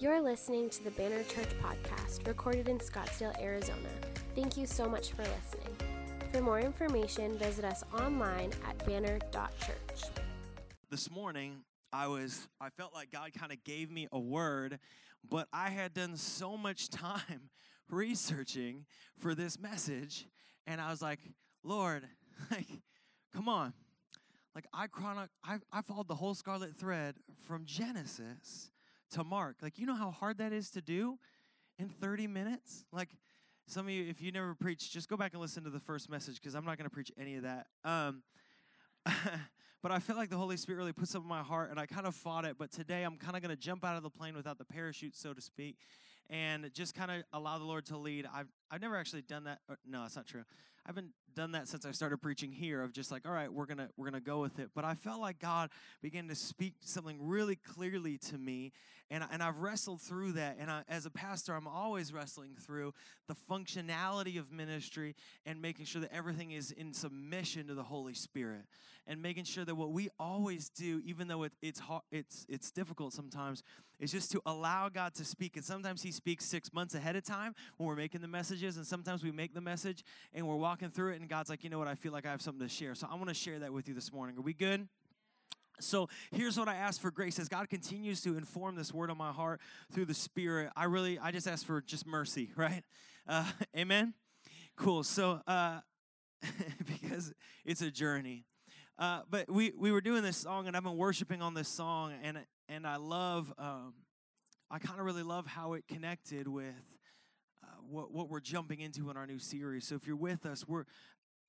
You're listening to the Banner Church podcast, recorded in Scottsdale, Arizona. Thank you so much for listening. For more information, visit us online at banner.church. This morning, I was I felt like God kind of gave me a word, but I had done so much time researching for this message, and I was like, Lord, like, come on. Like I chronic I, I followed the whole scarlet thread from Genesis to Mark. Like, you know how hard that is to do in 30 minutes? Like, some of you, if you never preached, just go back and listen to the first message because I'm not going to preach any of that. Um, but I feel like the Holy Spirit really puts something in my heart, and I kind of fought it. But today, I'm kind of going to jump out of the plane without the parachute, so to speak, and just kind of allow the Lord to lead. I've I've never actually done that. Or, no, that's not true. I haven't done that since I started preaching here. Of just like, all right, we're gonna we're gonna go with it. But I felt like God began to speak something really clearly to me, and and I've wrestled through that. And I, as a pastor, I'm always wrestling through the functionality of ministry and making sure that everything is in submission to the Holy Spirit, and making sure that what we always do, even though it, it's hard, it's it's difficult sometimes, is just to allow God to speak. And sometimes He speaks six months ahead of time when we're making the messages, and sometimes we make the message and we're walking through it, and God's like, you know what, I feel like I have something to share. So I want to share that with you this morning. Are we good? So here's what I ask for grace as God continues to inform this word on my heart through the Spirit. I really, I just ask for just mercy, right? Uh, amen. Cool. So uh, because it's a journey. Uh, but we we were doing this song, and I've been worshiping on this song, and and I love, um, I kind of really love how it connected with what what we're jumping into in our new series. So if you're with us, we're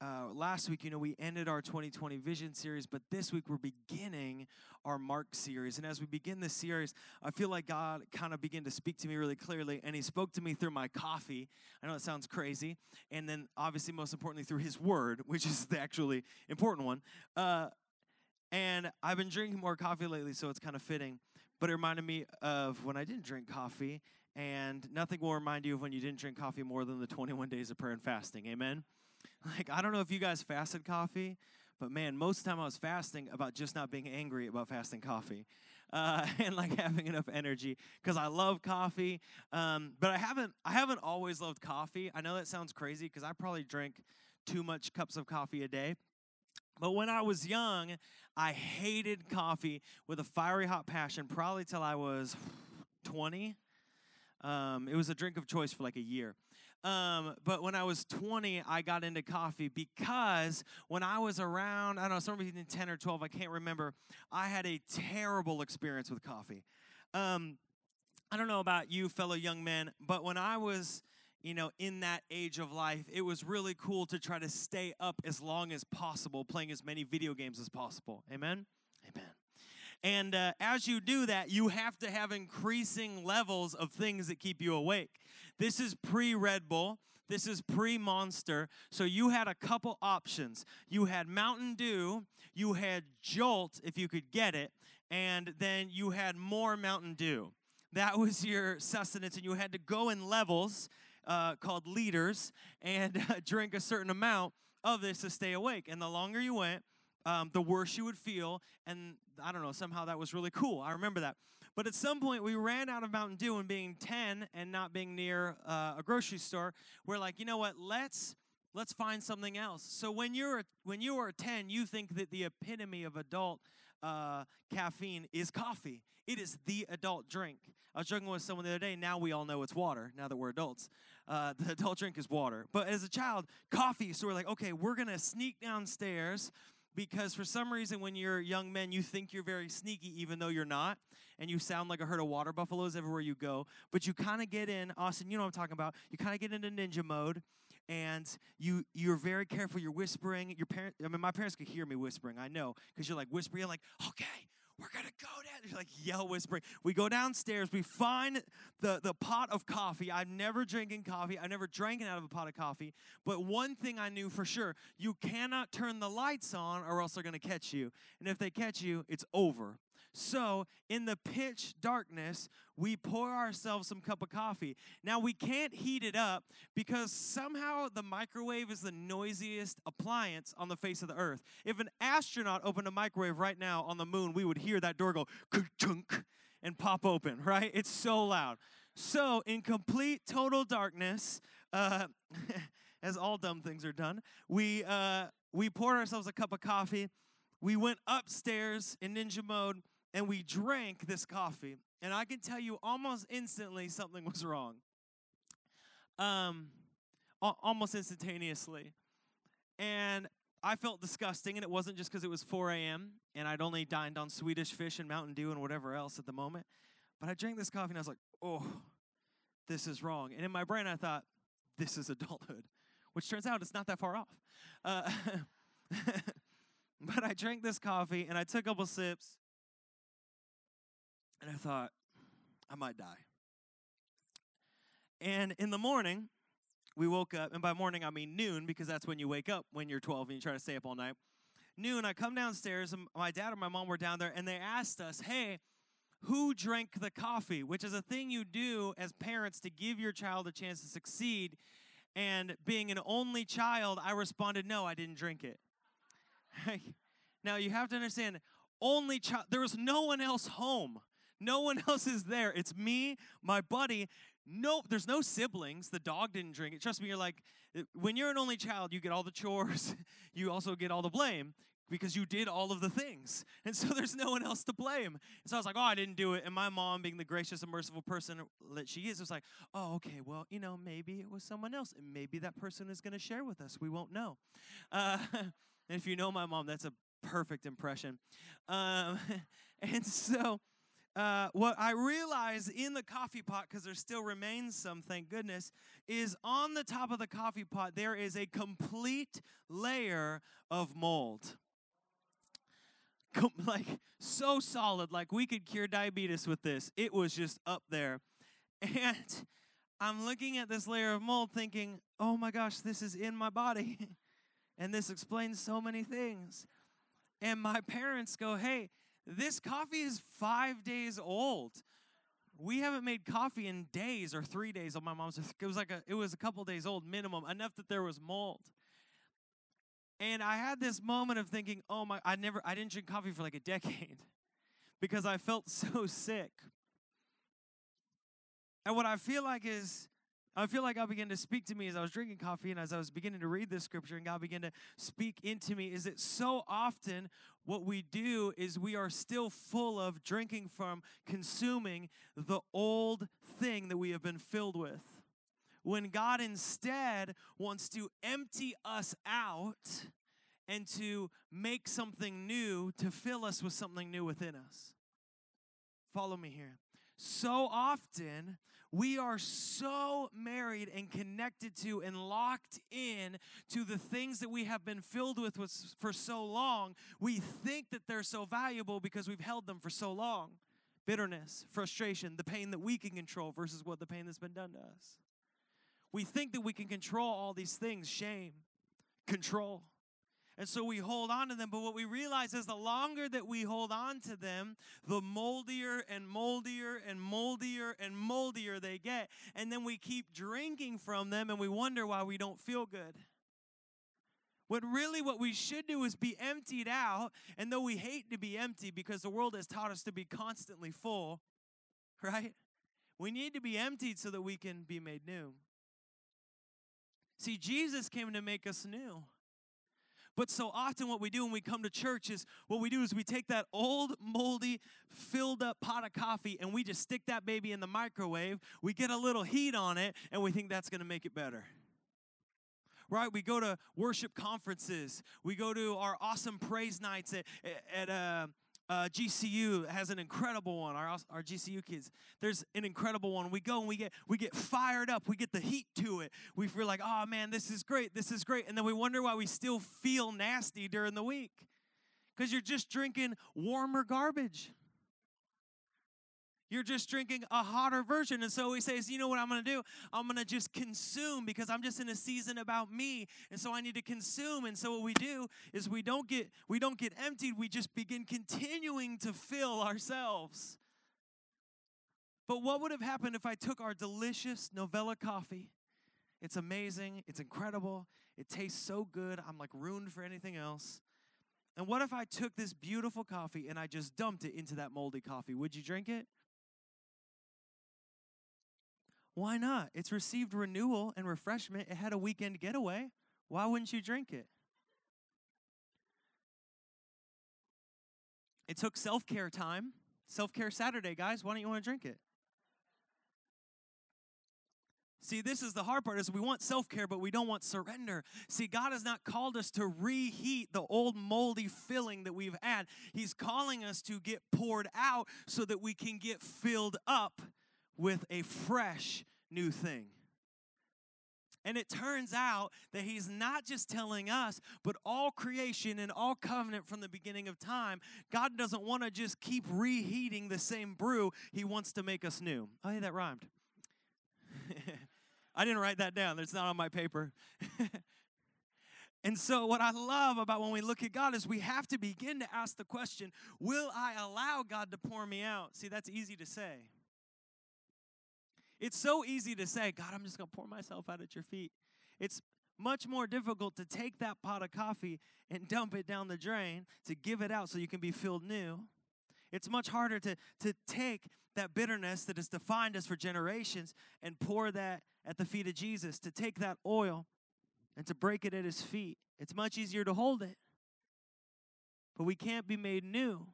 uh, last week, you know, we ended our 2020 Vision series, but this week we're beginning our Mark series. And as we begin this series, I feel like God kind of began to speak to me really clearly, and He spoke to me through my coffee. I know it sounds crazy. And then, obviously, most importantly, through His Word, which is the actually important one. Uh, and I've been drinking more coffee lately, so it's kind of fitting. But it reminded me of when I didn't drink coffee, and nothing will remind you of when you didn't drink coffee more than the 21 days of prayer and fasting. Amen? Like, I don't know if you guys fasted coffee, but man, most of the time I was fasting about just not being angry about fasting coffee. Uh, and like having enough energy because I love coffee, um, but I haven't I haven't always loved coffee. I know that sounds crazy because I probably drink too much cups of coffee a day. But when I was young, I hated coffee with a fiery hot passion, probably till I was 20. Um, it was a drink of choice for like a year. Um, but when I was 20, I got into coffee because when I was around, I don't know, somewhere between 10 or 12, I can't remember, I had a terrible experience with coffee. Um, I don't know about you, fellow young men, but when I was, you know, in that age of life, it was really cool to try to stay up as long as possible, playing as many video games as possible. Amen? Amen. And uh, as you do that, you have to have increasing levels of things that keep you awake. This is pre Red Bull. This is pre Monster. So you had a couple options. You had Mountain Dew, you had Jolt, if you could get it, and then you had more Mountain Dew. That was your sustenance, and you had to go in levels uh, called liters and uh, drink a certain amount of this to stay awake. And the longer you went, um, the worse you would feel. And I don't know, somehow that was really cool. I remember that. But at some point, we ran out of Mountain Dew and being 10 and not being near uh, a grocery store, we're like, you know what? Let's let's find something else. So when you're when you are 10, you think that the epitome of adult uh, caffeine is coffee. It is the adult drink. I was joking with someone the other day. Now we all know it's water. Now that we're adults, uh, the adult drink is water. But as a child, coffee. So we're like, okay, we're gonna sneak downstairs because for some reason when you're young men you think you're very sneaky even though you're not and you sound like a herd of water buffaloes everywhere you go but you kind of get in austin you know what i'm talking about you kind of get into ninja mode and you you're very careful you're whispering your parents i mean my parents could hear me whispering i know because you're like whispering like okay we're gonna go down. You're like yell whispering. We go downstairs. We find the the pot of coffee. I've never drinking coffee. I never drank it out of a pot of coffee. But one thing I knew for sure: you cannot turn the lights on, or else they're gonna catch you. And if they catch you, it's over. So, in the pitch darkness, we pour ourselves some cup of coffee. Now, we can't heat it up because somehow the microwave is the noisiest appliance on the face of the earth. If an astronaut opened a microwave right now on the moon, we would hear that door go chunk and pop open, right? It's so loud. So, in complete, total darkness, uh, as all dumb things are done, we, uh, we poured ourselves a cup of coffee. We went upstairs in ninja mode and we drank this coffee. And I can tell you almost instantly something was wrong. Um, almost instantaneously. And I felt disgusting, and it wasn't just because it was 4 a.m. and I'd only dined on Swedish fish and Mountain Dew and whatever else at the moment. But I drank this coffee and I was like, oh, this is wrong. And in my brain, I thought, this is adulthood, which turns out it's not that far off. Uh, but I drank this coffee and I took a couple sips and I thought, I might die. And in the morning, we woke up, and by morning I mean noon because that's when you wake up when you're 12 and you try to stay up all night. Noon, I come downstairs, and my dad and my mom were down there, and they asked us, Hey, who drank the coffee? Which is a thing you do as parents to give your child a chance to succeed. And being an only child, I responded, No, I didn't drink it. now you have to understand, only child, there was no one else home. No one else is there. It's me, my buddy, no, there's no siblings. The dog didn't drink it. Trust me, you're like, uh, when you're an only child, you get all the chores. you also get all the blame because you did all of the things. And so there's no one else to blame. And so I was like, oh, I didn't do it. And my mom, being the gracious and merciful person that she is, was like, oh, okay, well, you know, maybe it was someone else. And maybe that person is going to share with us. We won't know. Uh, and if you know my mom, that's a perfect impression. Um, and so uh, what I realize in the coffee pot, because there still remains some, thank goodness, is on the top of the coffee pot, there is a complete layer of mold. Com- like, so solid, like we could cure diabetes with this. It was just up there. And I'm looking at this layer of mold thinking, oh my gosh, this is in my body. and this explains so many things. And my parents go, hey, this coffee is five days old. We haven't made coffee in days or three days. On my mom's, it was like a, it was a couple days old minimum, enough that there was mold. And I had this moment of thinking, oh my, I never, I didn't drink coffee for like a decade because I felt so sick. And what I feel like is I feel like God began to speak to me as I was drinking coffee and as I was beginning to read this scripture, and God began to speak into me. Is that so often what we do is we are still full of drinking from, consuming the old thing that we have been filled with. When God instead wants to empty us out and to make something new, to fill us with something new within us. Follow me here. So often, we are so married and connected to and locked in to the things that we have been filled with for so long. We think that they're so valuable because we've held them for so long. Bitterness, frustration, the pain that we can control versus what the pain that's been done to us. We think that we can control all these things shame, control. And so we hold on to them. But what we realize is the longer that we hold on to them, the moldier and moldier and moldier and moldier they get. And then we keep drinking from them and we wonder why we don't feel good. What really what we should do is be emptied out. And though we hate to be empty because the world has taught us to be constantly full, right? We need to be emptied so that we can be made new. See, Jesus came to make us new. But so often, what we do when we come to church is what we do is we take that old, moldy, filled up pot of coffee and we just stick that baby in the microwave. We get a little heat on it and we think that's going to make it better right? We go to worship conferences. We go to our awesome praise nights at, at, uh, uh, GCU has an incredible one. Our, our GCU kids, there's an incredible one. We go and we get we get fired up. We get the heat to it. We feel like, oh man, this is great. This is great. And then we wonder why we still feel nasty during the week, because you're just drinking warmer garbage. You're just drinking a hotter version. And so he says, You know what I'm going to do? I'm going to just consume because I'm just in a season about me. And so I need to consume. And so what we do is we don't get we don't get emptied. We just begin continuing to fill ourselves. But what would have happened if I took our delicious Novella coffee? It's amazing. It's incredible. It tastes so good. I'm like ruined for anything else. And what if I took this beautiful coffee and I just dumped it into that moldy coffee? Would you drink it? Why not? It's received renewal and refreshment. It had a weekend getaway. Why wouldn't you drink it? It took self care time. Self care Saturday, guys. Why don't you want to drink it? See, this is the hard part is we want self-care but we don't want surrender. See, God has not called us to reheat the old moldy filling that we've had. He's calling us to get poured out so that we can get filled up with a fresh new thing. And it turns out that he's not just telling us, but all creation and all covenant from the beginning of time. God doesn't want to just keep reheating the same brew, he wants to make us new. Oh, hey, that rhymed. I didn't write that down, it's not on my paper. and so, what I love about when we look at God is we have to begin to ask the question Will I allow God to pour me out? See, that's easy to say. It's so easy to say, God, I'm just going to pour myself out at your feet. It's much more difficult to take that pot of coffee and dump it down the drain to give it out so you can be filled new. It's much harder to, to take that bitterness that has defined us for generations and pour that at the feet of Jesus, to take that oil and to break it at his feet. It's much easier to hold it. But we can't be made new.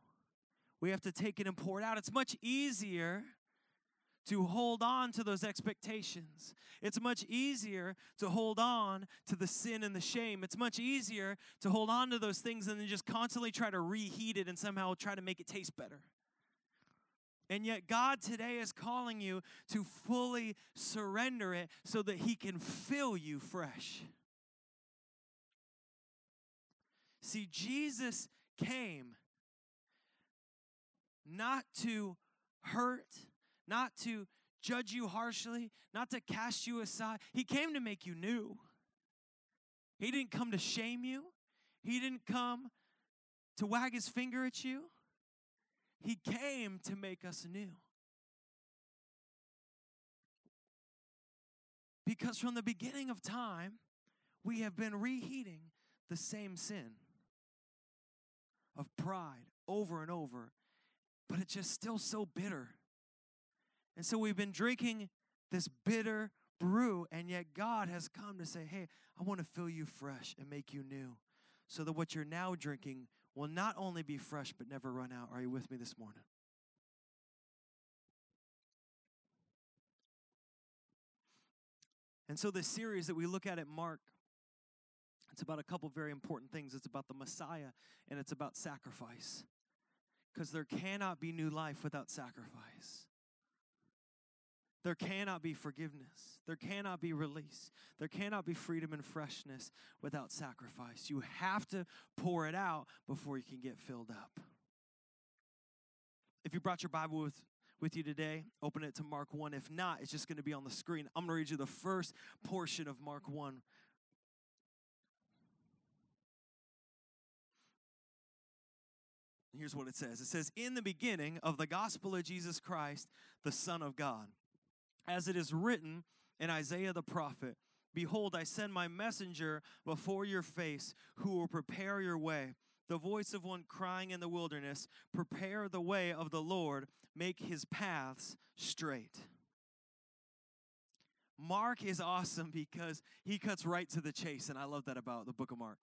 We have to take it and pour it out. It's much easier to hold on to those expectations. It's much easier to hold on to the sin and the shame. It's much easier to hold on to those things than to just constantly try to reheat it and somehow try to make it taste better. And yet, God today is calling you to fully surrender it so that He can fill you fresh. See, Jesus came not to hurt, not to judge you harshly, not to cast you aside. He came to make you new. He didn't come to shame you, He didn't come to wag His finger at you. He came to make us new. Because from the beginning of time, we have been reheating the same sin of pride over and over, but it's just still so bitter. And so we've been drinking this bitter brew, and yet God has come to say, Hey, I want to fill you fresh and make you new, so that what you're now drinking will not only be fresh but never run out. Are you with me this morning? And so, this series that we look at at Mark, it's about a couple very important things. It's about the Messiah and it's about sacrifice. Because there cannot be new life without sacrifice. There cannot be forgiveness. There cannot be release. There cannot be freedom and freshness without sacrifice. You have to pour it out before you can get filled up. If you brought your Bible with, with you today, open it to Mark 1. If not, it's just going to be on the screen. I'm going to read you the first portion of Mark 1. Here's what it says it says, In the beginning of the gospel of Jesus Christ, the Son of God as it is written in Isaiah the prophet Behold, I send my messenger before your face who will prepare your way. The voice of one crying in the wilderness, Prepare the way of the Lord, make his paths straight. Mark is awesome because he cuts right to the chase, and I love that about the book of Mark.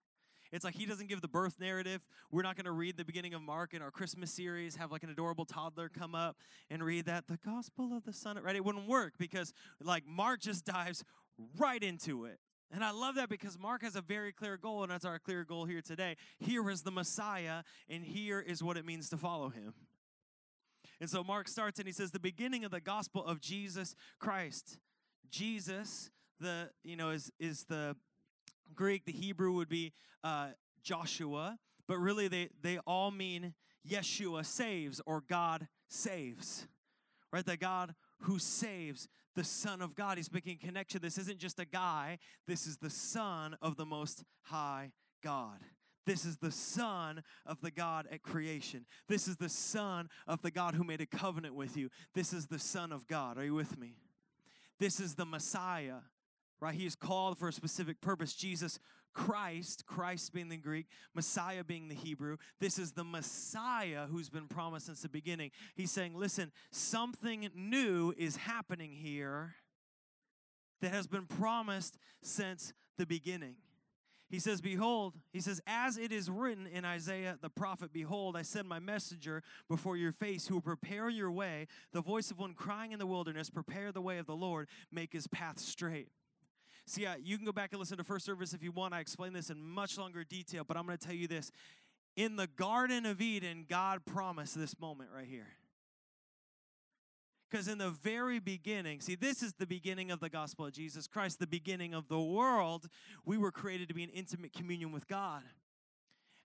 It's like he doesn't give the birth narrative. We're not going to read the beginning of Mark in our Christmas series, have like an adorable toddler come up and read that, the gospel of the Son, right? It wouldn't work because like Mark just dives right into it. And I love that because Mark has a very clear goal, and that's our clear goal here today. Here is the Messiah, and here is what it means to follow him. And so Mark starts and he says, The beginning of the gospel of Jesus Christ. Jesus, the, you know, is, is the Greek, the Hebrew would be uh, Joshua, but really they, they all mean Yeshua saves or God saves, right? The God who saves the Son of God. He's making connection. This isn't just a guy, this is the Son of the Most High God. This is the Son of the God at creation. This is the Son of the God who made a covenant with you. This is the Son of God. Are you with me? This is the Messiah right? He is called for a specific purpose. Jesus Christ, Christ being the Greek, Messiah being the Hebrew. This is the Messiah who's been promised since the beginning. He's saying, listen, something new is happening here, that has been promised since the beginning. He says, Behold, he says, as it is written in Isaiah the prophet, Behold, I send my messenger before your face who will prepare your way, the voice of one crying in the wilderness, prepare the way of the Lord, make his path straight. See, yeah, you can go back and listen to first service if you want. I explain this in much longer detail, but I'm going to tell you this. In the Garden of Eden, God promised this moment right here. Because in the very beginning, see, this is the beginning of the gospel of Jesus Christ, the beginning of the world. We were created to be in intimate communion with God.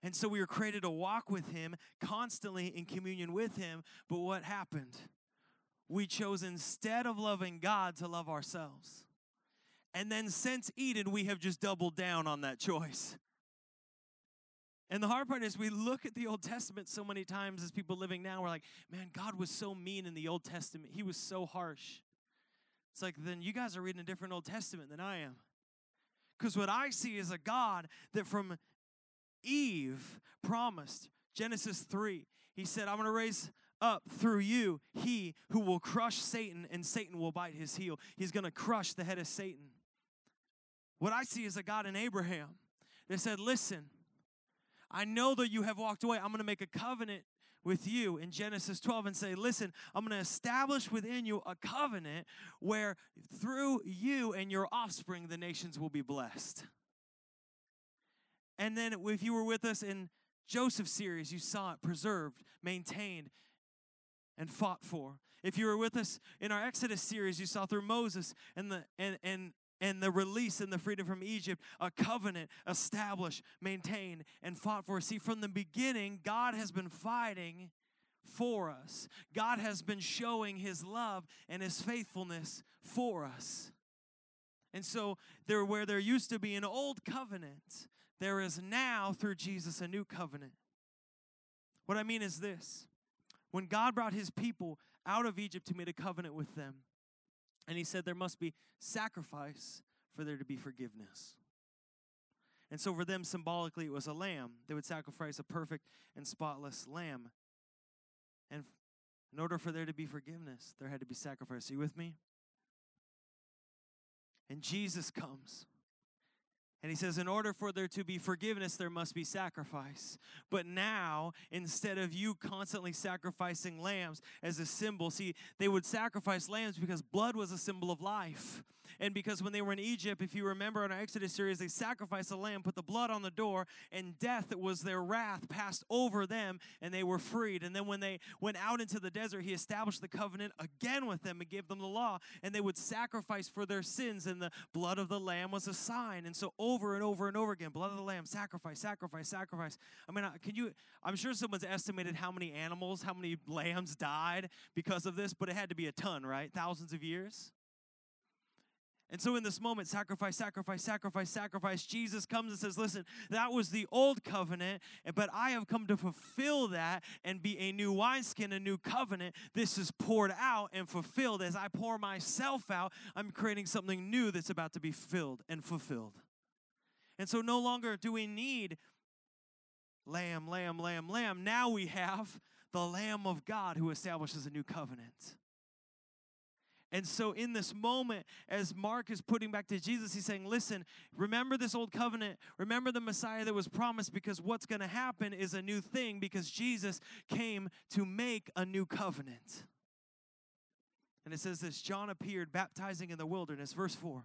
And so we were created to walk with Him, constantly in communion with Him. But what happened? We chose instead of loving God to love ourselves. And then since Eden, we have just doubled down on that choice. And the hard part is we look at the Old Testament so many times as people living now, we're like, man, God was so mean in the Old Testament. He was so harsh. It's like, then you guys are reading a different Old Testament than I am. Because what I see is a God that from Eve promised, Genesis 3, he said, I'm going to raise up through you he who will crush Satan, and Satan will bite his heel. He's going to crush the head of Satan. What I see is a God in Abraham that said, Listen, I know that you have walked away. I'm going to make a covenant with you in Genesis 12 and say, Listen, I'm going to establish within you a covenant where through you and your offspring the nations will be blessed. And then if you were with us in Joseph's series, you saw it preserved, maintained, and fought for. If you were with us in our Exodus series, you saw through Moses and the and and and the release and the freedom from Egypt, a covenant established, maintained, and fought for. See, from the beginning, God has been fighting for us. God has been showing his love and his faithfulness for us. And so, there where there used to be an old covenant, there is now through Jesus a new covenant. What I mean is this when God brought his people out of Egypt, he made a covenant with them. And he said there must be sacrifice for there to be forgiveness. And so for them, symbolically, it was a lamb. They would sacrifice a perfect and spotless lamb. And in order for there to be forgiveness, there had to be sacrifice. Are you with me? And Jesus comes. And he says, in order for there to be forgiveness, there must be sacrifice. But now, instead of you constantly sacrificing lambs as a symbol, see, they would sacrifice lambs because blood was a symbol of life. And because when they were in Egypt, if you remember in our Exodus series, they sacrificed a lamb, put the blood on the door, and death was their wrath passed over them, and they were freed. And then when they went out into the desert, he established the covenant again with them and gave them the law, and they would sacrifice for their sins, and the blood of the lamb was a sign. And so over and over and over again, blood of the lamb, sacrifice, sacrifice, sacrifice. I mean, can you? I'm sure someone's estimated how many animals, how many lambs died because of this, but it had to be a ton, right? Thousands of years. And so, in this moment, sacrifice, sacrifice, sacrifice, sacrifice, Jesus comes and says, Listen, that was the old covenant, but I have come to fulfill that and be a new wineskin, a new covenant. This is poured out and fulfilled. As I pour myself out, I'm creating something new that's about to be filled and fulfilled. And so, no longer do we need lamb, lamb, lamb, lamb. Now we have the Lamb of God who establishes a new covenant. And so, in this moment, as Mark is putting back to Jesus, he's saying, Listen, remember this old covenant. Remember the Messiah that was promised because what's going to happen is a new thing because Jesus came to make a new covenant. And it says this John appeared baptizing in the wilderness, verse 4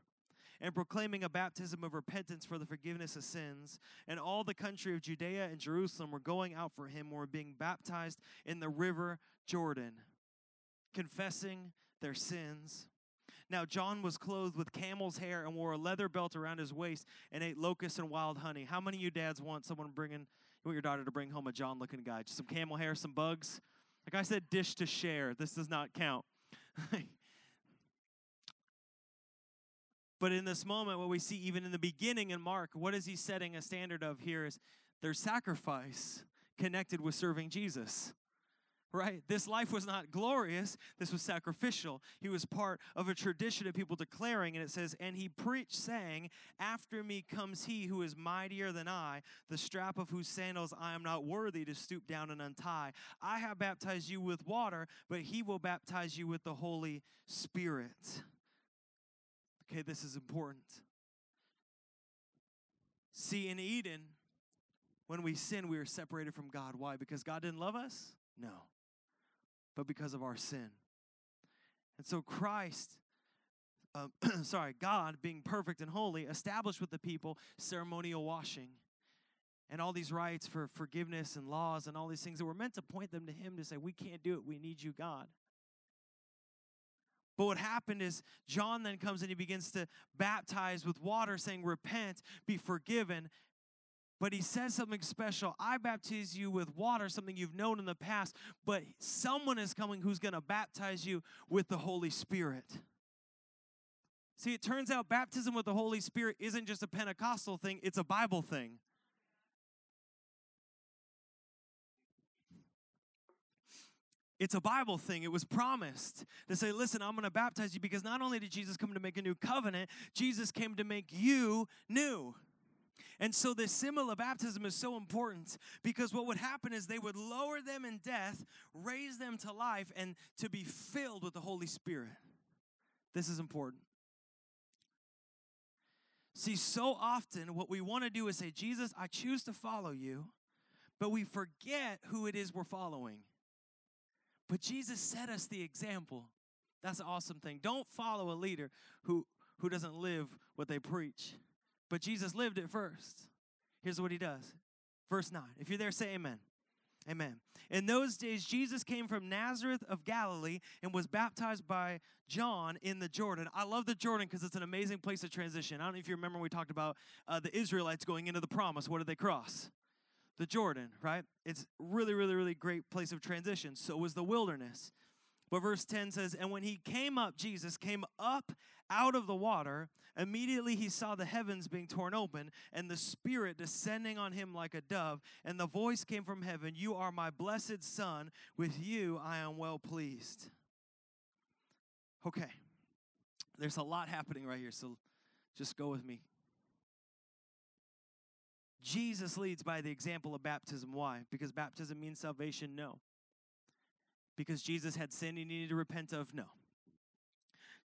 and proclaiming a baptism of repentance for the forgiveness of sins. And all the country of Judea and Jerusalem were going out for him, were being baptized in the river Jordan, confessing their sins. Now, John was clothed with camel's hair and wore a leather belt around his waist and ate locusts and wild honey. How many of you dads want someone bringing, you want your daughter to bring home a John looking guy? Just some camel hair, some bugs? Like I said, dish to share. This does not count. but in this moment, what we see even in the beginning in Mark, what is he setting a standard of here is their sacrifice connected with serving Jesus right? This life was not glorious, this was sacrificial. He was part of a tradition of people declaring, and it says, And he preached, saying, After me comes he who is mightier than I, the strap of whose sandals I am not worthy to stoop down and untie. I have baptized you with water, but he will baptize you with the Holy Spirit. okay, this is important. See, in Eden, when we sin, we are separated from God. Why? Because God didn't love us? No. But because of our sin. And so Christ, uh, sorry, God being perfect and holy, established with the people ceremonial washing and all these rites for forgiveness and laws and all these things that were meant to point them to Him to say, We can't do it, we need you, God. But what happened is John then comes and he begins to baptize with water, saying, Repent, be forgiven. But he says something special. I baptize you with water, something you've known in the past, but someone is coming who's going to baptize you with the Holy Spirit. See, it turns out baptism with the Holy Spirit isn't just a Pentecostal thing, it's a Bible thing. It's a Bible thing. It was promised to say, listen, I'm going to baptize you because not only did Jesus come to make a new covenant, Jesus came to make you new. And so this symbol of baptism is so important because what would happen is they would lower them in death, raise them to life, and to be filled with the Holy Spirit. This is important. See, so often what we want to do is say, Jesus, I choose to follow you, but we forget who it is we're following. But Jesus set us the example. That's an awesome thing. Don't follow a leader who, who doesn't live what they preach. But Jesus lived it first. Here's what he does. Verse 9. If you're there, say amen. Amen. In those days, Jesus came from Nazareth of Galilee and was baptized by John in the Jordan. I love the Jordan because it's an amazing place of transition. I don't know if you remember when we talked about uh, the Israelites going into the promise. What did they cross? the Jordan, right? It's really, really, really great place of transition. So was the wilderness. But verse 10 says, And when he came up, Jesus came up out of the water, immediately he saw the heavens being torn open and the Spirit descending on him like a dove. And the voice came from heaven You are my blessed Son, with you I am well pleased. Okay, there's a lot happening right here, so just go with me. Jesus leads by the example of baptism. Why? Because baptism means salvation? No. Because Jesus had sin he needed to repent of? No.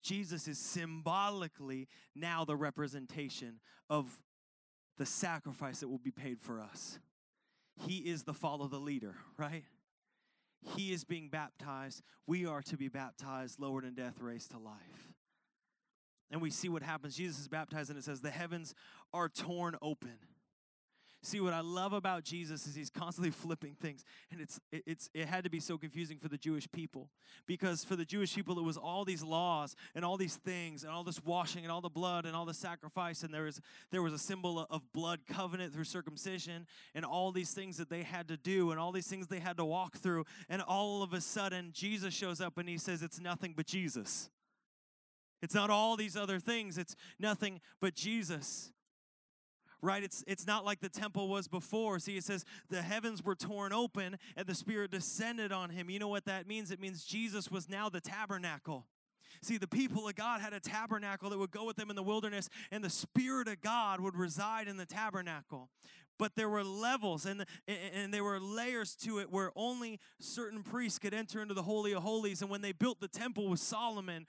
Jesus is symbolically now the representation of the sacrifice that will be paid for us. He is the follow the leader, right? He is being baptized. We are to be baptized, lowered in death, raised to life. And we see what happens. Jesus is baptized, and it says, The heavens are torn open. See, what I love about Jesus is he's constantly flipping things. And it's, it's, it had to be so confusing for the Jewish people because for the Jewish people, it was all these laws and all these things and all this washing and all the blood and all the sacrifice. And there was, there was a symbol of blood covenant through circumcision and all these things that they had to do and all these things they had to walk through. And all of a sudden, Jesus shows up and he says, It's nothing but Jesus. It's not all these other things, it's nothing but Jesus right? It's, it's not like the temple was before. See, it says the heavens were torn open and the Spirit descended on him. You know what that means? It means Jesus was now the tabernacle. See, the people of God had a tabernacle that would go with them in the wilderness, and the Spirit of God would reside in the tabernacle. But there were levels and, and there were layers to it where only certain priests could enter into the Holy of Holies. And when they built the temple with Solomon,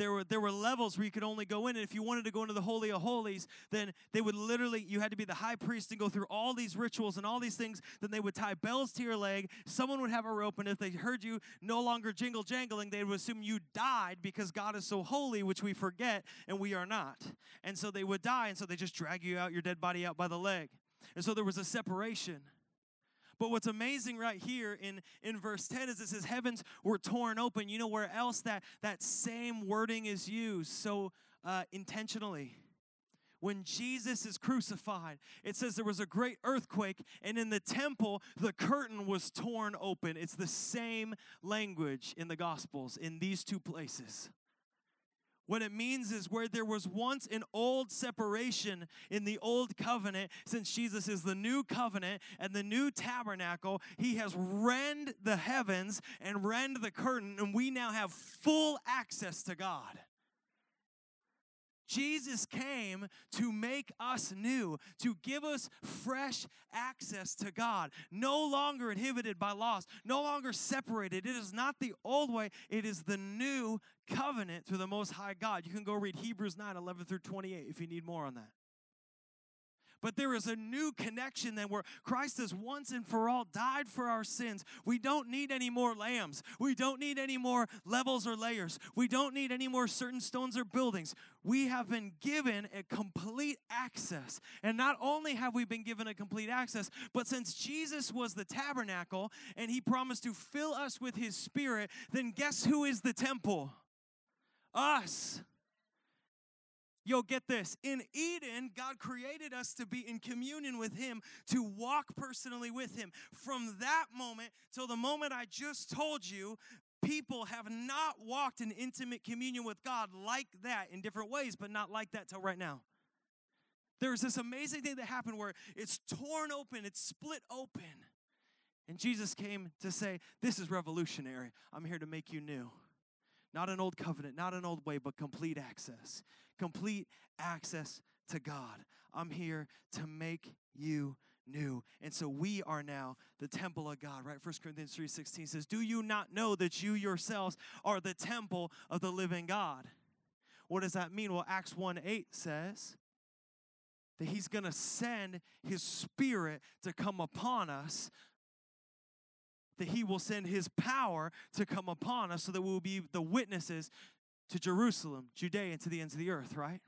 there were there were levels where you could only go in and if you wanted to go into the holy of holies then they would literally you had to be the high priest and go through all these rituals and all these things then they would tie bells to your leg someone would have a rope and if they heard you no longer jingle jangling they would assume you died because god is so holy which we forget and we are not. And so they would die and so they just drag you out your dead body out by the leg. And so there was a separation but what's amazing right here in, in verse 10 is it says, Heavens were torn open. You know where else that, that same wording is used so uh, intentionally? when Jesus is crucified, it says there was a great earthquake, and in the temple, the curtain was torn open. It's the same language in the Gospels in these two places. What it means is where there was once an old separation in the old covenant, since Jesus is the new covenant and the new tabernacle, he has rend the heavens and rend the curtain, and we now have full access to God. Jesus came to make us new, to give us fresh access to God, no longer inhibited by laws, no longer separated. It is not the old way, it is the new covenant through the Most High God. You can go read Hebrews 9 11 through 28 if you need more on that. But there is a new connection then where Christ has once and for all died for our sins. We don't need any more lambs. We don't need any more levels or layers. We don't need any more certain stones or buildings. We have been given a complete access. And not only have we been given a complete access, but since Jesus was the tabernacle and he promised to fill us with his spirit, then guess who is the temple? Us. Yo, get this. In Eden, God created us to be in communion with Him, to walk personally with Him. From that moment till the moment I just told you, people have not walked in intimate communion with God like that in different ways, but not like that till right now. There's this amazing thing that happened where it's torn open, it's split open. And Jesus came to say, This is revolutionary. I'm here to make you new. Not an old covenant, not an old way, but complete access complete access to God. I'm here to make you new. And so we are now the temple of God, right? 1 Corinthians 3:16 says, "Do you not know that you yourselves are the temple of the living God?" What does that mean? Well, Acts 1:8 says that he's going to send his spirit to come upon us that he will send his power to come upon us so that we will be the witnesses to Jerusalem, Judea, and to the ends of the earth, right?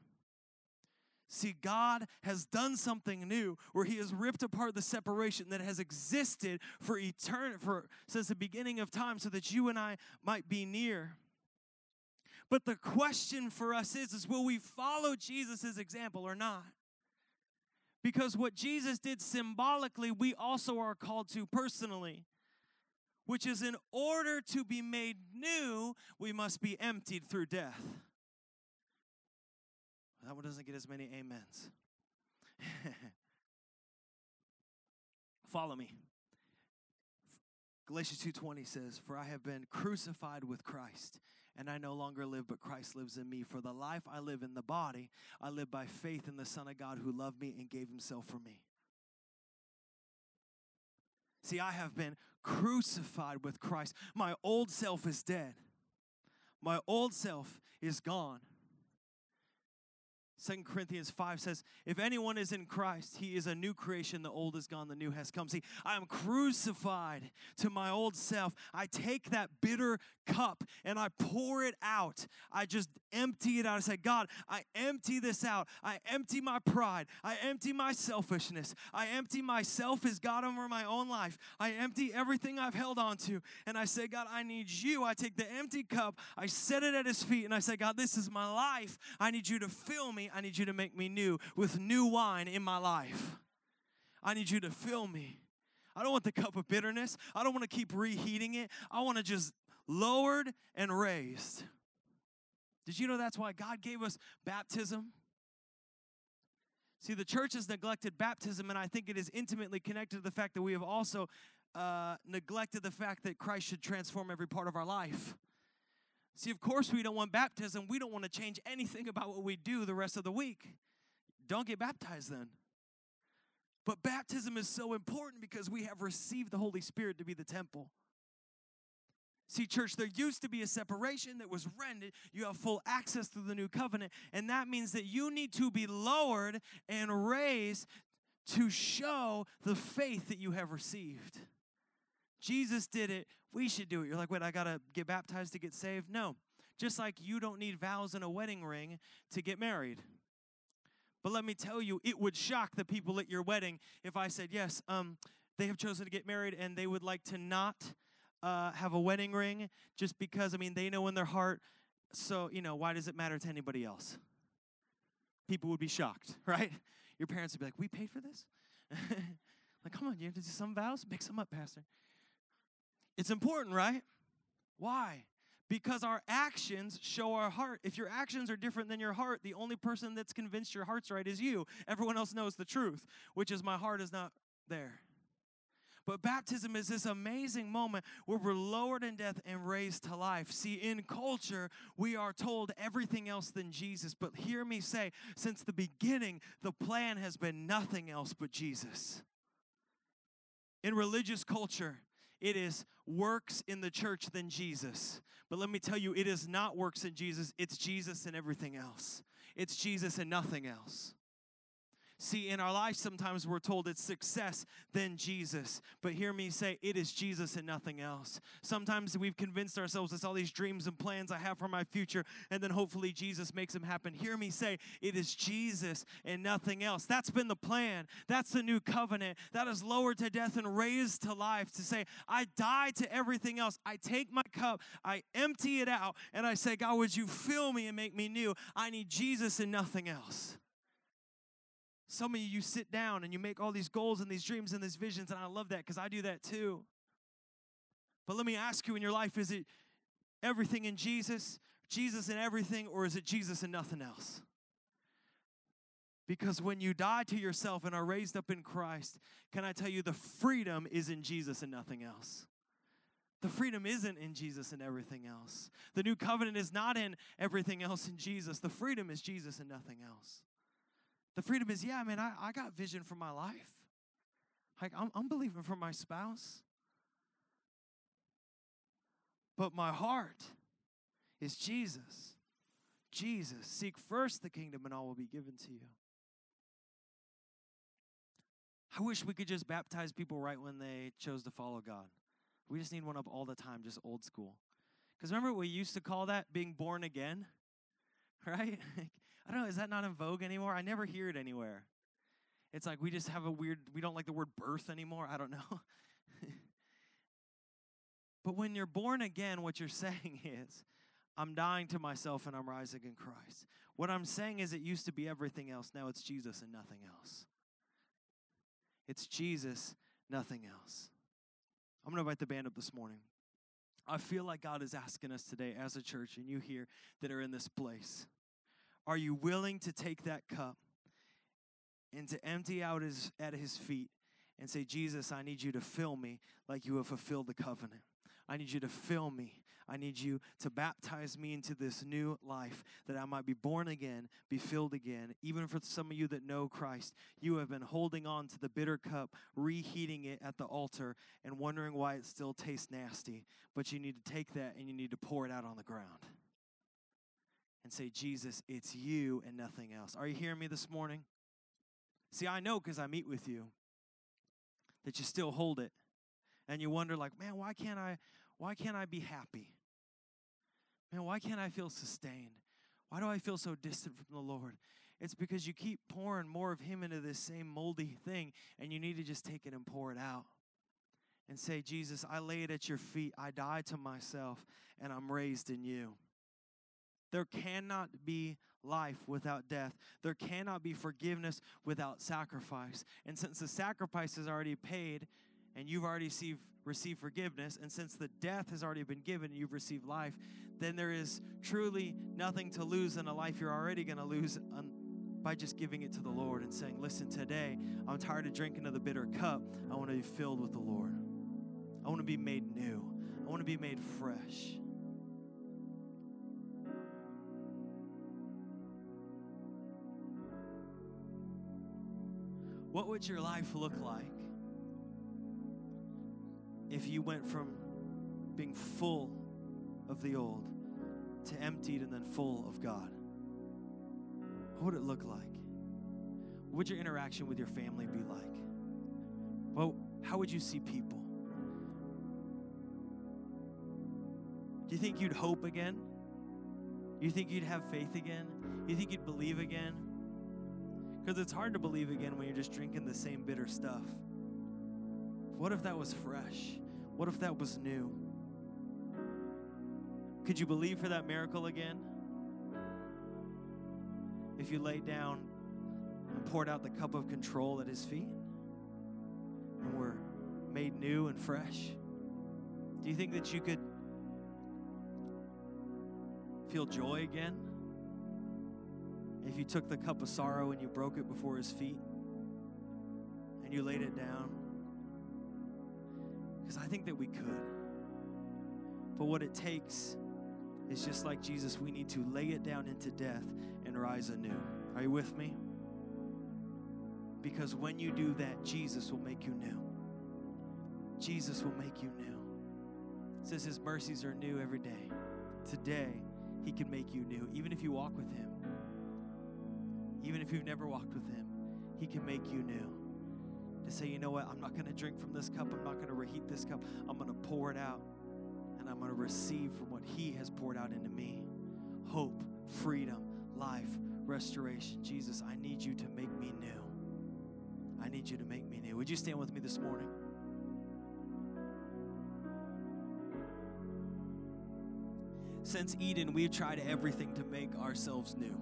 See, God has done something new where He has ripped apart the separation that has existed for eternity, for since the beginning of time, so that you and I might be near. But the question for us is, is will we follow Jesus' example or not? Because what Jesus did symbolically, we also are called to personally which is in order to be made new, we must be emptied through death. That one doesn't get as many amens. Follow me. Galatians 2:20 says, "For I have been crucified with Christ, and I no longer live, but Christ lives in me. For the life I live in the body, I live by faith in the Son of God who loved me and gave himself for me." See, I have been crucified with Christ. My old self is dead. My old self is gone. Second Corinthians 5 says, If anyone is in Christ, he is a new creation. The old is gone, the new has come. See, I am crucified to my old self. I take that bitter cup and I pour it out. I just empty it out. I say, God, I empty this out. I empty my pride. I empty my selfishness. I empty myself as God over my own life. I empty everything I've held on to. And I say, God, I need you. I take the empty cup, I set it at his feet, and I say, God, this is my life. I need you to fill me. I need you to make me new with new wine in my life. I need you to fill me. I don't want the cup of bitterness. I don't want to keep reheating it. I want to just lowered and raised. Did you know that's why God gave us baptism? See, the church has neglected baptism, and I think it is intimately connected to the fact that we have also uh, neglected the fact that Christ should transform every part of our life. See, of course, we don't want baptism. We don't want to change anything about what we do the rest of the week. Don't get baptized then. But baptism is so important because we have received the Holy Spirit to be the temple. See, church, there used to be a separation that was rendered. You have full access to the new covenant, and that means that you need to be lowered and raised to show the faith that you have received. Jesus did it, we should do it. You're like, wait, I gotta get baptized to get saved? No. Just like you don't need vows and a wedding ring to get married. But let me tell you, it would shock the people at your wedding if I said, yes, um, they have chosen to get married and they would like to not uh, have a wedding ring just because, I mean, they know in their heart, so, you know, why does it matter to anybody else? People would be shocked, right? Your parents would be like, we paid for this? like, come on, you have to do some vows? Make some up, Pastor. It's important, right? Why? Because our actions show our heart. If your actions are different than your heart, the only person that's convinced your heart's right is you. Everyone else knows the truth, which is my heart is not there. But baptism is this amazing moment where we're lowered in death and raised to life. See, in culture, we are told everything else than Jesus. But hear me say, since the beginning, the plan has been nothing else but Jesus. In religious culture, it is works in the church than Jesus. But let me tell you, it is not works in Jesus, it's Jesus and everything else. It's Jesus and nothing else. See, in our life, sometimes we're told it's success, then Jesus. But hear me say, it is Jesus and nothing else. Sometimes we've convinced ourselves it's all these dreams and plans I have for my future, and then hopefully Jesus makes them happen. Hear me say, it is Jesus and nothing else. That's been the plan. That's the new covenant. That is lowered to death and raised to life to say, I die to everything else. I take my cup, I empty it out, and I say, God, would you fill me and make me new? I need Jesus and nothing else. Some of you, you sit down and you make all these goals and these dreams and these visions, and I love that because I do that too. But let me ask you in your life is it everything in Jesus, Jesus in everything, or is it Jesus and nothing else? Because when you die to yourself and are raised up in Christ, can I tell you the freedom is in Jesus and nothing else? The freedom isn't in Jesus and everything else. The new covenant is not in everything else in Jesus. The freedom is Jesus and nothing else. The freedom is, yeah, man, I, I got vision for my life. Like, I'm, I'm believing for my spouse. But my heart is Jesus. Jesus. Seek first the kingdom, and all will be given to you. I wish we could just baptize people right when they chose to follow God. We just need one up all the time, just old school. Because remember we used to call that being born again? Right? I don't know, is that not in vogue anymore? I never hear it anywhere. It's like we just have a weird, we don't like the word birth anymore. I don't know. but when you're born again, what you're saying is, I'm dying to myself and I'm rising in Christ. What I'm saying is, it used to be everything else. Now it's Jesus and nothing else. It's Jesus, nothing else. I'm going to invite the band up this morning. I feel like God is asking us today as a church, and you here that are in this place. Are you willing to take that cup and to empty out his, at his feet and say, Jesus, I need you to fill me like you have fulfilled the covenant? I need you to fill me. I need you to baptize me into this new life that I might be born again, be filled again. Even for some of you that know Christ, you have been holding on to the bitter cup, reheating it at the altar, and wondering why it still tastes nasty. But you need to take that and you need to pour it out on the ground and say, Jesus, it's you and nothing else. Are you hearing me this morning? See, I know because I meet with you that you still hold it and you wonder like, man, why can't I why can't I be happy? Man, why can't I feel sustained? Why do I feel so distant from the Lord? It's because you keep pouring more of him into this same moldy thing and you need to just take it and pour it out. And say, Jesus, I lay it at your feet. I die to myself and I'm raised in you. There cannot be life without death. There cannot be forgiveness without sacrifice. And since the sacrifice is already paid and you've already received, forgiveness, and since the death has already been given and you've received life, then there is truly nothing to lose in a life you're already going to lose un- by just giving it to the Lord and saying, Listen, today I'm tired of drinking of the bitter cup. I want to be filled with the Lord. I want to be made new. I want to be made fresh. What would your life look like if you went from being full of the old to emptied and then full of God? What would it look like? What would your interaction with your family be like? Well, how would you see people? Do you think you'd hope again? Do you think you'd have faith again? Do you think you'd believe again? Because it's hard to believe again when you're just drinking the same bitter stuff. What if that was fresh? What if that was new? Could you believe for that miracle again? If you laid down and poured out the cup of control at his feet and were made new and fresh? Do you think that you could feel joy again? If you took the cup of sorrow and you broke it before his feet and you laid it down Because I think that we could. But what it takes is just like Jesus, we need to lay it down into death and rise anew. Are you with me? Because when you do that, Jesus will make you new. Jesus will make you new. It says his mercies are new every day. Today, he can make you new, even if you walk with him. Even if you've never walked with him, he can make you new. To say, you know what, I'm not going to drink from this cup, I'm not going to reheat this cup, I'm going to pour it out, and I'm going to receive from what he has poured out into me hope, freedom, life, restoration. Jesus, I need you to make me new. I need you to make me new. Would you stand with me this morning? Since Eden, we've tried everything to make ourselves new.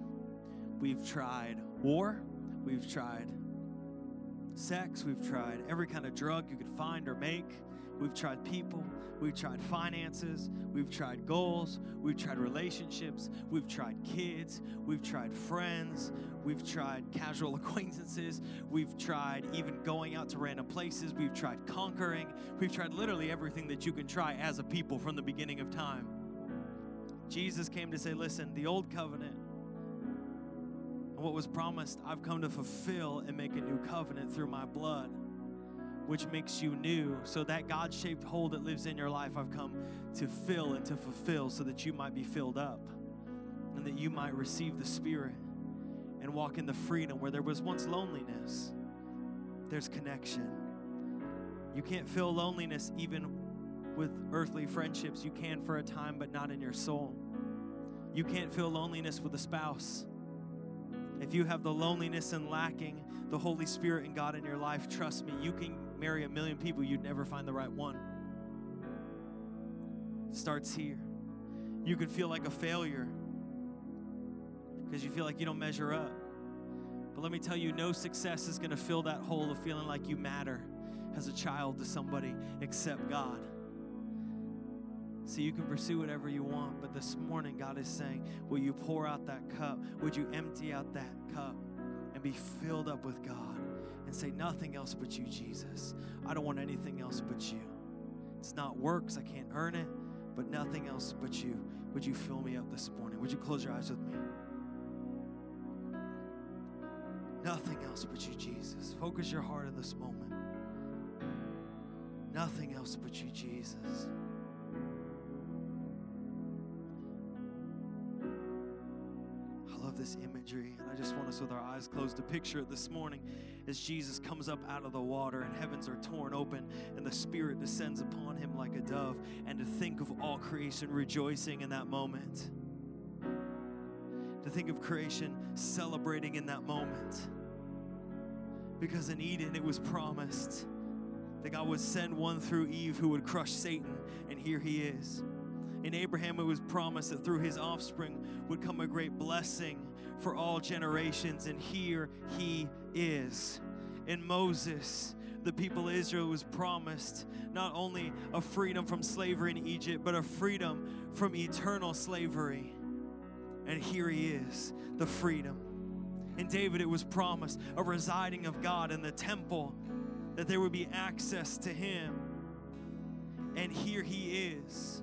We've tried war, we've tried sex, we've tried every kind of drug you could find or make. We've tried people, we've tried finances, we've tried goals, we've tried relationships, we've tried kids, we've tried friends, we've tried casual acquaintances, we've tried even going out to random places, we've tried conquering, we've tried literally everything that you can try as a people from the beginning of time. Jesus came to say, Listen, the old covenant what was promised, I've come to fulfill and make a new covenant through my blood, which makes you new. So that God shaped hole that lives in your life, I've come to fill and to fulfill so that you might be filled up and that you might receive the Spirit and walk in the freedom where there was once loneliness. There's connection. You can't feel loneliness even with earthly friendships. You can for a time, but not in your soul. You can't feel loneliness with a spouse. If you have the loneliness and lacking the Holy Spirit and God in your life, trust me, you can marry a million people, you'd never find the right one. It starts here. You can feel like a failure because you feel like you don't measure up. But let me tell you, no success is going to fill that hole of feeling like you matter as a child to somebody except God. So you can pursue whatever you want, but this morning God is saying, Will you pour out that cup? Would you empty out that cup and be filled up with God and say, Nothing else but you, Jesus. I don't want anything else but you. It's not works, I can't earn it, but nothing else but you. Would you fill me up this morning? Would you close your eyes with me? Nothing else but you, Jesus. Focus your heart in this moment. Nothing else but you, Jesus. Love this imagery, and I just want us with our eyes closed to picture it this morning as Jesus comes up out of the water and heavens are torn open and the Spirit descends upon him like a dove, and to think of all creation rejoicing in that moment. To think of creation celebrating in that moment. Because in Eden it was promised that God would send one through Eve who would crush Satan, and here he is. In Abraham, it was promised that through his offspring would come a great blessing for all generations, and here he is. In Moses, the people of Israel was promised not only a freedom from slavery in Egypt, but a freedom from eternal slavery. And here he is, the freedom. In David, it was promised a residing of God in the temple, that there would be access to him. And here he is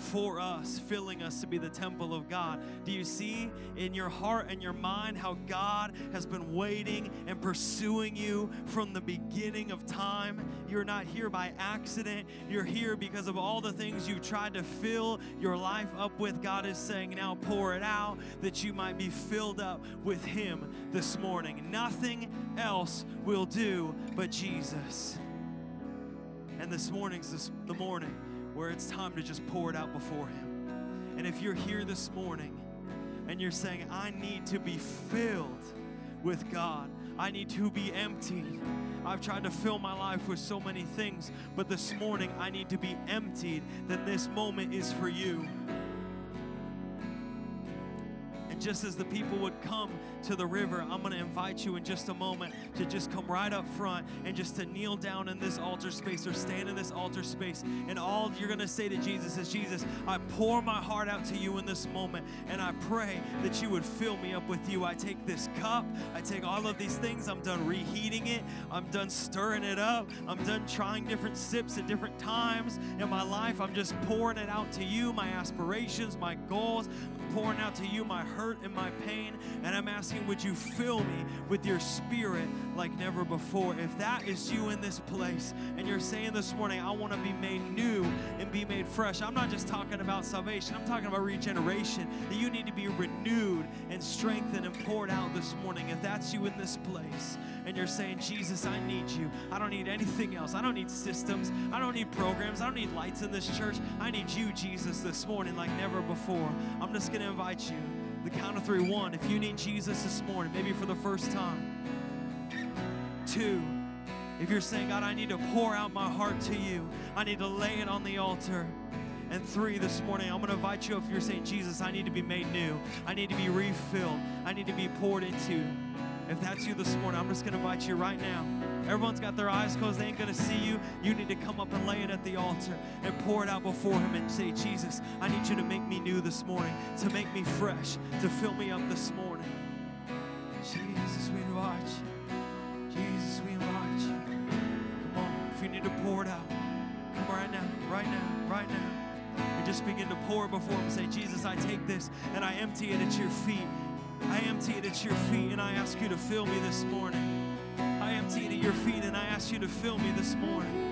for us, filling us to be the temple of God. Do you see in your heart and your mind how God has been waiting and pursuing you from the beginning of time? You're not here by accident. You're here because of all the things you've tried to fill your life up with. God is saying, now pour it out that you might be filled up with Him this morning. Nothing else will do but Jesus. And this morning's this, the morning where it's time to just pour it out before Him. And if you're here this morning and you're saying, I need to be filled with God, I need to be emptied. I've tried to fill my life with so many things, but this morning I need to be emptied, then this moment is for you. Just as the people would come to the river, I'm going to invite you in just a moment to just come right up front and just to kneel down in this altar space or stand in this altar space. And all you're going to say to Jesus is, Jesus, I pour my heart out to you in this moment. And I pray that you would fill me up with you. I take this cup, I take all of these things, I'm done reheating it, I'm done stirring it up, I'm done trying different sips at different times in my life. I'm just pouring it out to you, my aspirations, my goals. Pouring out to you my hurt and my pain. And I'm asking, would you fill me with your spirit like never before? If that is you in this place and you're saying this morning, I want to be made new and be made fresh, I'm not just talking about salvation, I'm talking about regeneration. That you need to be renewed and strengthened and poured out this morning. If that's you in this place and you're saying, Jesus, I need you. I don't need anything else. I don't need systems. I don't need programs. I don't need lights in this church. I need you, Jesus, this morning like never before. I'm just going to invite you. The count of three one, if you need Jesus this morning, maybe for the first time. Two, if you're saying, God, I need to pour out my heart to you, I need to lay it on the altar. And three, this morning, I'm going to invite you if you're saying, Jesus, I need to be made new. I need to be refilled. I need to be poured into. If that's you this morning, I'm just going to invite you right now. Everyone's got their eyes closed. They ain't going to see you. You need to come up and lay it at the altar and pour it out before Him and say, Jesus, I need you to make me new this morning, to make me fresh, to fill me up this morning. Jesus, we invite you. Jesus, we invite you. Come on. If you need to pour it out, come right now, right now, right now. And just begin to pour before Him. Say, Jesus, I take this and I empty it at your feet. I empty it at your feet and I ask you to fill me this morning. I empty it at your feet and I ask you to fill me this morning.